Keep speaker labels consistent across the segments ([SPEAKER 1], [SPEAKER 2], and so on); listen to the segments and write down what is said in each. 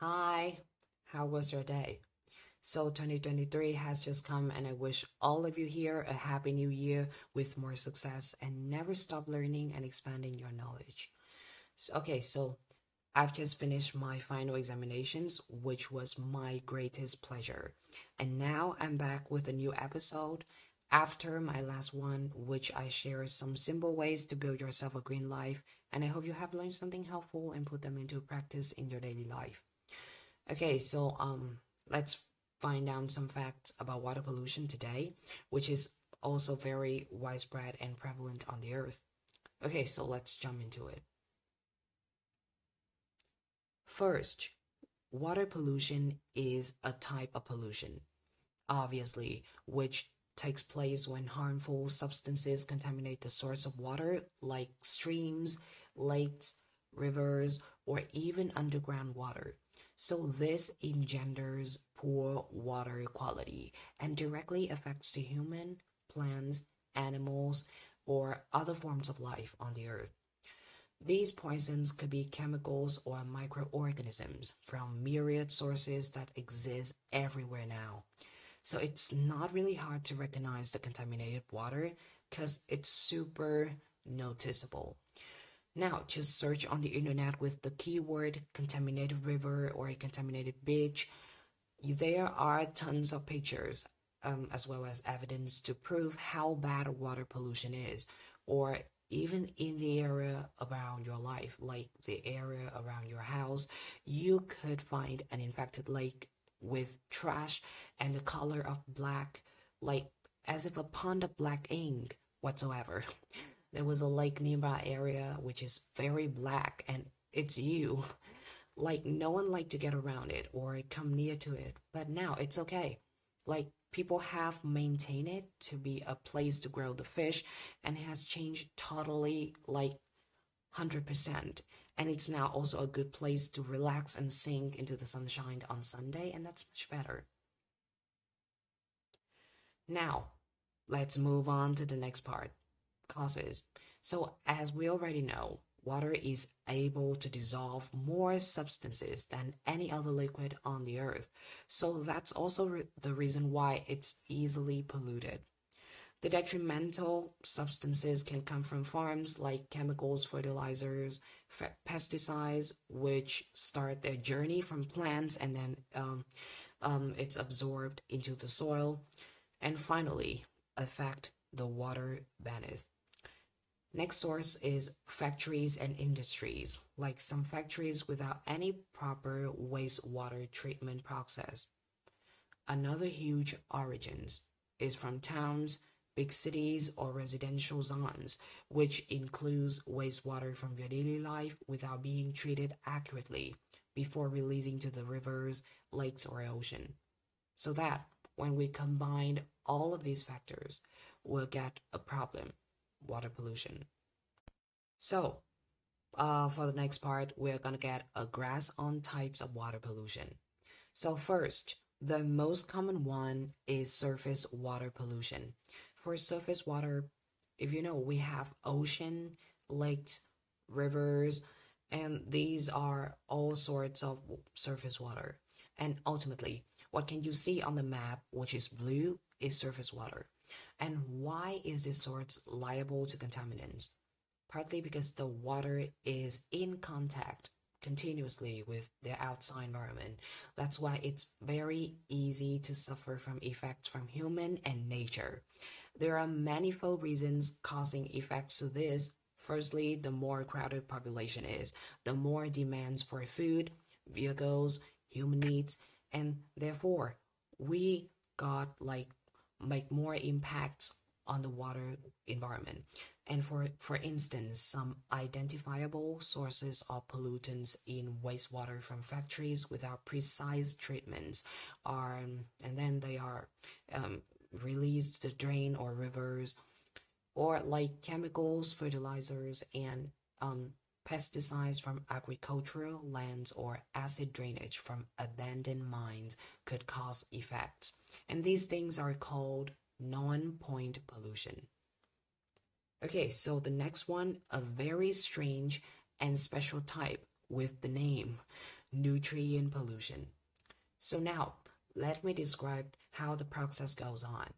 [SPEAKER 1] Hi, how was your day? So 2023 has just come and I wish all of you here a happy new year with more success and never stop learning and expanding your knowledge. So, okay, so I've just finished my final examinations, which was my greatest pleasure. And now I'm back with a new episode after my last one, which I share some simple ways to build yourself a green life. And I hope you have learned something helpful and put them into practice in your daily life. Okay, so um, let's find out some facts about water pollution today, which is also very widespread and prevalent on the earth. Okay, so let's jump into it. First, water pollution is a type of pollution, obviously, which takes place when harmful substances contaminate the source of water, like streams, lakes, rivers, or even underground water. So, this engenders poor water quality and directly affects the human, plants, animals, or other forms of life on the earth. These poisons could be chemicals or microorganisms from myriad sources that exist everywhere now. So it's not really hard to recognize the contaminated water because it's super noticeable. Now, just search on the internet with the keyword contaminated river or a contaminated beach. There are tons of pictures um, as well as evidence to prove how bad water pollution is, or even in the area around your life, like the area around your house, you could find an infected lake with trash and the color of black, like as if a pond of black ink whatsoever. There was a lake nearby area which is very black and it's you. Like no one liked to get around it or come near to it, but now it's okay. Like people have maintained it to be a place to grow the fish and it has changed totally like 100% and it's now also a good place to relax and sink into the sunshine on Sunday and that's much better. Now, let's move on to the next part causes. So, as we already know, water is able to dissolve more substances than any other liquid on the earth. So, that's also re- the reason why it's easily polluted. The detrimental substances can come from farms like chemicals, fertilizers, pesticides, which start their journey from plants and then um, um, it's absorbed into the soil. And finally, affect the water beneath. Next source is factories and industries, like some factories without any proper wastewater treatment process. Another huge origins is from towns, big cities, or residential zones, which includes wastewater from your daily life without being treated accurately before releasing to the rivers, lakes, or ocean. So that when we combine all of these factors, we'll get a problem water pollution. So, uh, for the next part, we're gonna get a grasp on types of water pollution. So first, the most common one is surface water pollution. For surface water, if you know, we have ocean, lakes, rivers, and these are all sorts of surface water. And ultimately, what can you see on the map, which is blue, is surface water. And why is this source liable to contaminants? Partly because the water is in contact continuously with the outside environment. That's why it's very easy to suffer from effects from human and nature. There are manifold reasons causing effects to this. Firstly, the more crowded population is, the more demands for food, vehicles, human needs, and therefore we got like make more impact on the water environment. And for, for instance, some identifiable sources of pollutants in wastewater from factories without precise treatments are, and then they are um, released to drain or rivers, or like chemicals, fertilizers, and um, Pesticides from agricultural lands or acid drainage from abandoned mines could cause effects, and these things are called non point pollution. Okay, so the next one, a very strange and special type with the name nutrient pollution. So now, let me describe how the process goes on.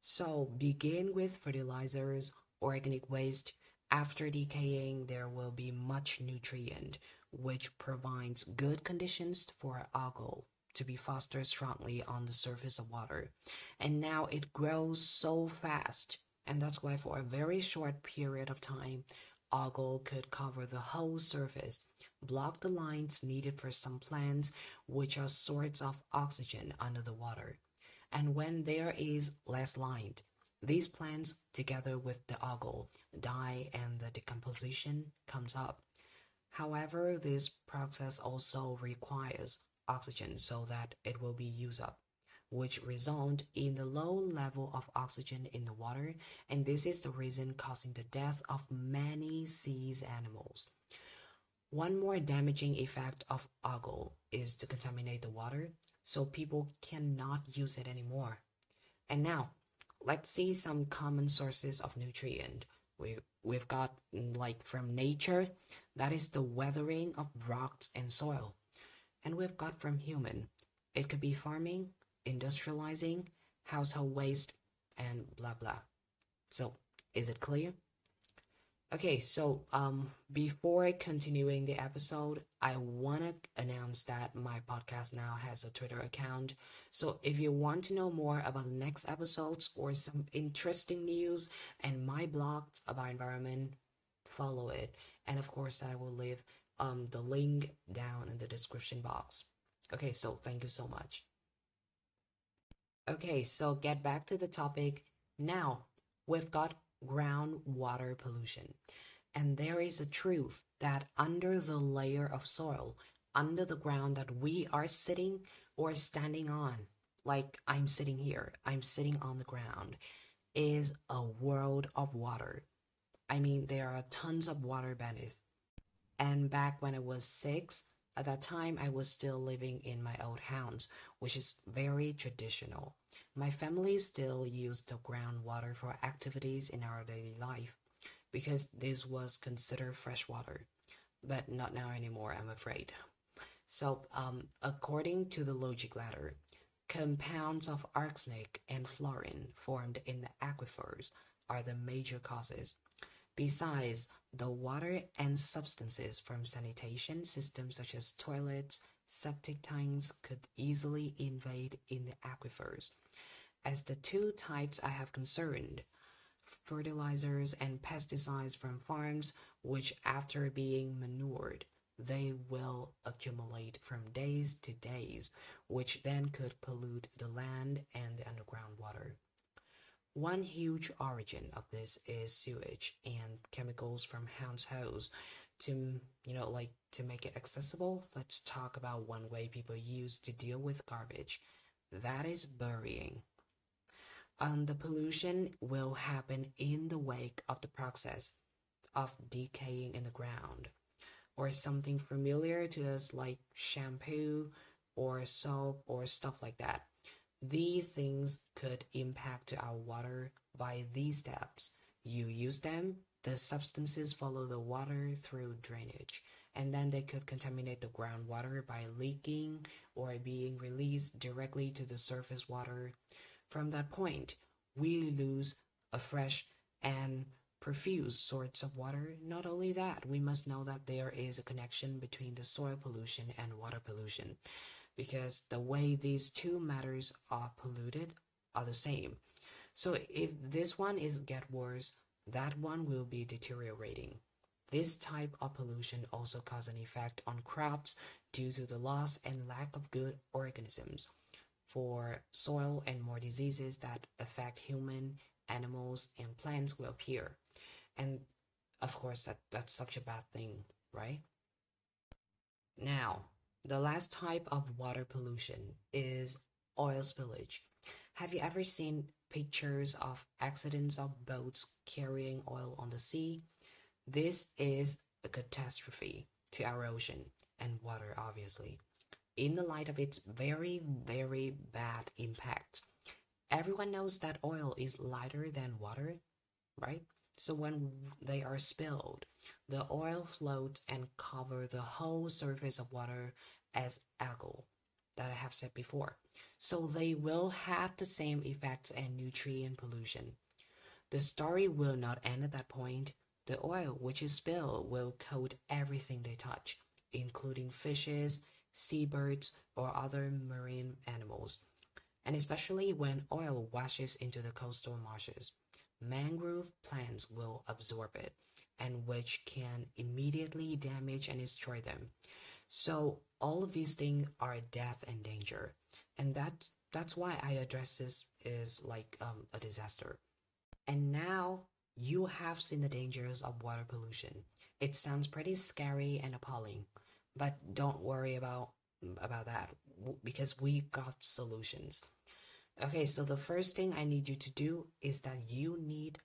[SPEAKER 1] So begin with fertilizers, organic waste. After decaying, there will be much nutrient, which provides good conditions for algal to be fostered strongly on the surface of water. And now it grows so fast, and that's why for a very short period of time, algal could cover the whole surface, block the lines needed for some plants, which are sorts of oxygen under the water. And when there is less light, these plants, together with the algal, die and the decomposition comes up. However, this process also requires oxygen so that it will be used up, which result in the low level of oxygen in the water, and this is the reason causing the death of many sea animals. One more damaging effect of algal is to contaminate the water, so people cannot use it anymore. And now, let's see some common sources of nutrient. We we've got mm, like from nature, that is the weathering of rocks and soil and we've got from human. It could be farming, industrializing, household waste, and blah blah. So, is it clear? Okay, so um before continuing the episode, I want to announce that my podcast now has a Twitter account. So if you want to know more about the next episodes or some interesting news and my blogs about environment, follow it. And of course, I will leave um, the link down in the description box. Okay, so thank you so much. Okay, so get back to the topic. Now, we've got groundwater pollution. And there is a truth that under the layer of soil, under the ground that we are sitting or standing on, like I'm sitting here, I'm sitting on the ground, is a world of water. I mean, there are tons of water beneath and back when I was six, at that time I was still living in my old house, which is very traditional. My family still used the groundwater for activities in our daily life because this was considered fresh water, but not now anymore, I'm afraid. So, um, according to the logic ladder, compounds of arsenic and fluorine formed in the aquifers are the major causes. Besides, the water and substances from sanitation systems such as toilets, septic tanks could easily invade in the aquifers. As the two types I have concerned, fertilizers and pesticides from farms, which after being manured, they will accumulate from days to days, which then could pollute the land and the underground water. One huge origin of this is sewage and chemicals from households. To you know, like to make it accessible, let's talk about one way people use to deal with garbage. That is burying. And the pollution will happen in the wake of the process of decaying in the ground, or something familiar to us like shampoo or soap or stuff like that. These things could impact our water by these steps. You use them, the substances follow the water through drainage, and then they could contaminate the groundwater by leaking or being released directly to the surface water. From that point, we lose a fresh and profuse source of water. Not only that, we must know that there is a connection between the soil pollution and water pollution because the way these two matters are polluted are the same. So if this one is get worse, that one will be deteriorating. This type of pollution also cause an effect on crops due to the loss and lack of good organisms for soil and more diseases that affect human, animals, and plants will appear. And of course, that, that's such a bad thing, right? Now, the last type of water pollution is oil spillage. Have you ever seen pictures of accidents of boats carrying oil on the sea? This is a catastrophe to our ocean and water, obviously. In the light of its very, very bad impact, everyone knows that oil is lighter than water, right? So when they are spilled, the oil floats and cover the whole surface of water as algal that I have said before. So they will have the same effects and nutrient pollution. The story will not end at that point. The oil which is spilled will coat everything they touch, including fishes, seabirds, or other marine animals. And especially when oil washes into the coastal marshes, mangrove plants will absorb it, and which can immediately damage and destroy them. So all of these things are death and danger, and that that's why I address this is like um, a disaster. And now you have seen the dangers of water pollution. It sounds pretty scary and appalling, but don't worry about about that because we've got solutions. Okay, so the first thing I need you to do is that you need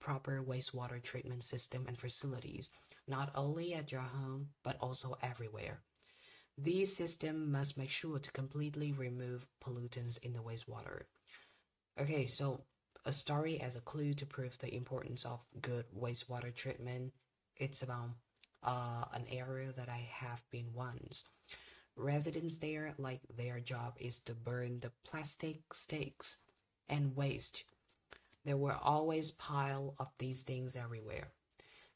[SPEAKER 1] proper wastewater treatment system and facilities, not only at your home but also everywhere. These systems must make sure to completely remove pollutants in the wastewater. Okay, so a story as a clue to prove the importance of good wastewater treatment. It's about uh, an area that I have been once. Residents there, like their job is to burn the plastic sticks and waste. There were always pile of these things everywhere.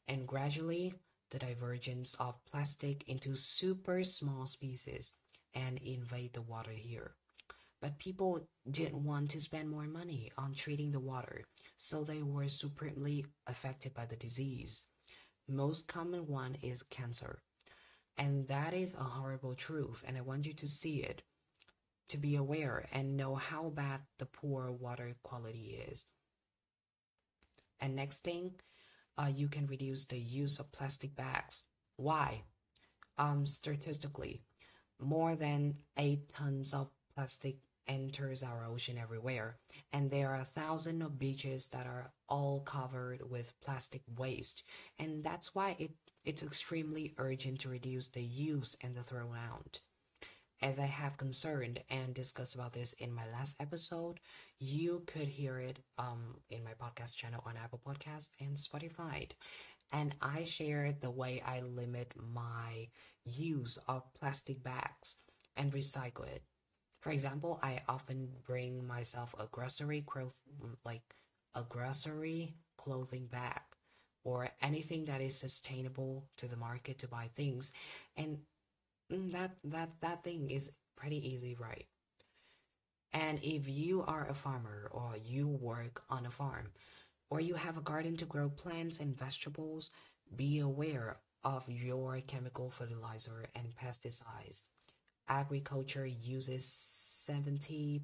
[SPEAKER 1] And gradually, the divergence of plastic into super small species and invade the water here. But people didn't want to spend more money on treating the water, so they were supremely affected by the disease. Most common one is cancer. And that is a horrible truth, and I want you to see it, to be aware and know how bad the poor water quality is. And next thing, uh, you can reduce the use of plastic bags. Why? Um, statistically, more than 8 tons of plastic enters our ocean everywhere, and there are thousands of beaches that are all covered with plastic waste, and that's why it, it's extremely urgent to reduce the use and the throw out. As I have concerned and discussed about this in my last episode, you could hear it um, in my podcast channel on Apple Podcast and Spotify. And I shared the way I limit my use of plastic bags and recycle it. For example, I often bring myself a grocery cloth like a grocery clothing bag or anything that is sustainable to the market to buy things and Mm, that that that thing is pretty easy, right? And if you are a farmer or you work on a farm or you have a garden to grow plants and vegetables, be aware of your chemical fertilizer and pesticides. Agriculture uses 70%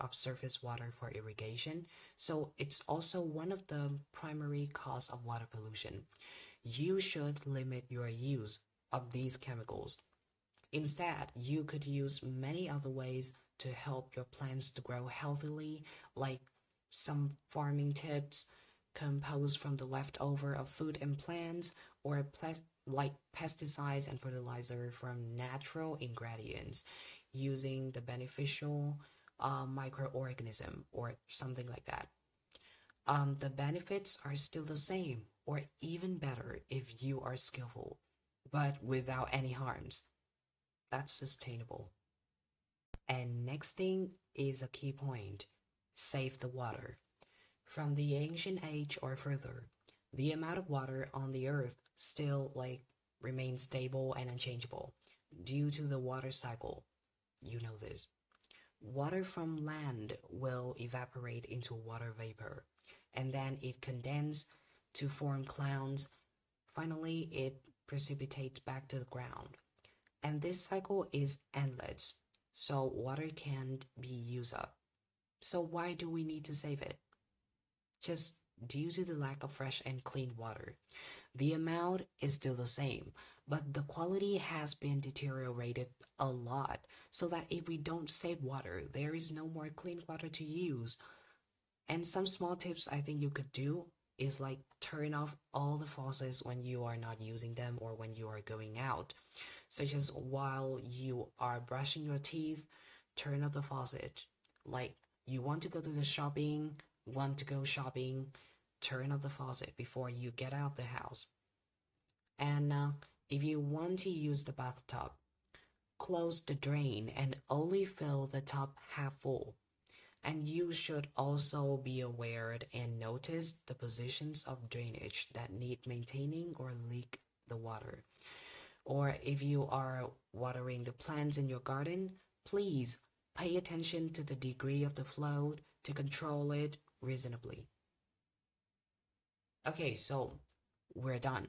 [SPEAKER 1] of surface water for irrigation, so it's also one of the primary cause of water pollution. You should limit your use of these chemicals Instead, you could use many other ways to help your plants to grow healthily, like some farming tips composed from the leftover of food and plants, or like pesticides and fertilizer from natural ingredients using the beneficial uh, microorganism or something like that. Um, the benefits are still the same, or even better if you are skillful, but without any harms that's sustainable. And next thing is a key point save the water. From the ancient age or further, the amount of water on the earth still like remains stable and unchangeable due to the water cycle. You know this. Water from land will evaporate into water vapor and then it condenses to form clouds. Finally, it precipitates back to the ground and this cycle is endless, so water can't be used up. So why do we need to save it? Just due to the lack of fresh and clean water. The amount is still the same, but the quality has been deteriorated a lot, so that if we don't save water, there is no more clean water to use. And some small tips I think you could do is like turn off all the faucets when you are not using them or when you are going out such as while you are brushing your teeth, turn off the faucet. Like you want to go to the shopping, want to go shopping, turn off the faucet before you get out the house. And uh, if you want to use the bathtub, close the drain and only fill the top half full. And you should also be aware and notice the positions of drainage that need maintaining or leak the water. Or if you are watering the plants in your garden, please pay attention to the degree of the flow to control it reasonably. Okay, so we're done.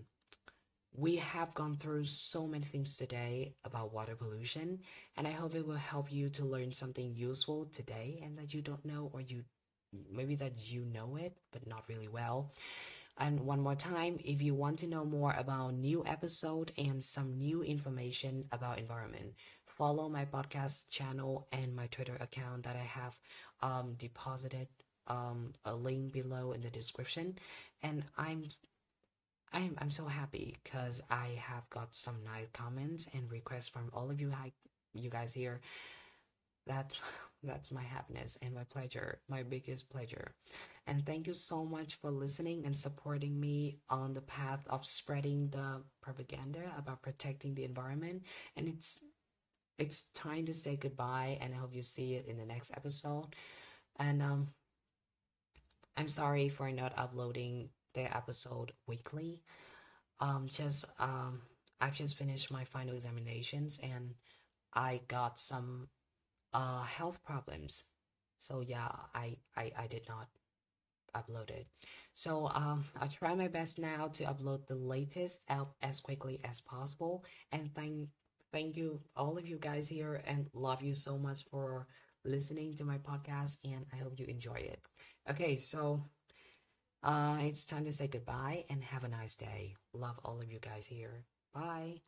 [SPEAKER 1] We have gone through so many things today about water pollution, and I hope it will help you to learn something useful today and that you don't know, or you maybe that you know it but not really well. And one more time, if you want to know more about new episode and some new information about environment, follow my podcast channel and my Twitter account that I have um, deposited um, a link below in the description. And I'm I'm I'm so happy because I have got some nice comments and requests from all of you you guys here. That's that's my happiness and my pleasure, my biggest pleasure. And thank you so much for listening and supporting me on the path of spreading the propaganda about protecting the environment. And it's it's time to say goodbye and I hope you see it in the next episode. And um I'm sorry for not uploading the episode weekly. Um just um I've just finished my final examinations and I got some uh health problems. So yeah, I I, I did not upload it. So um I'll try my best now to upload the latest app as quickly as possible and thank thank you all of you guys here and love you so much for listening to my podcast and I hope you enjoy it. Okay, so uh it's time to say goodbye and have a nice day. Love all of you guys here. Bye.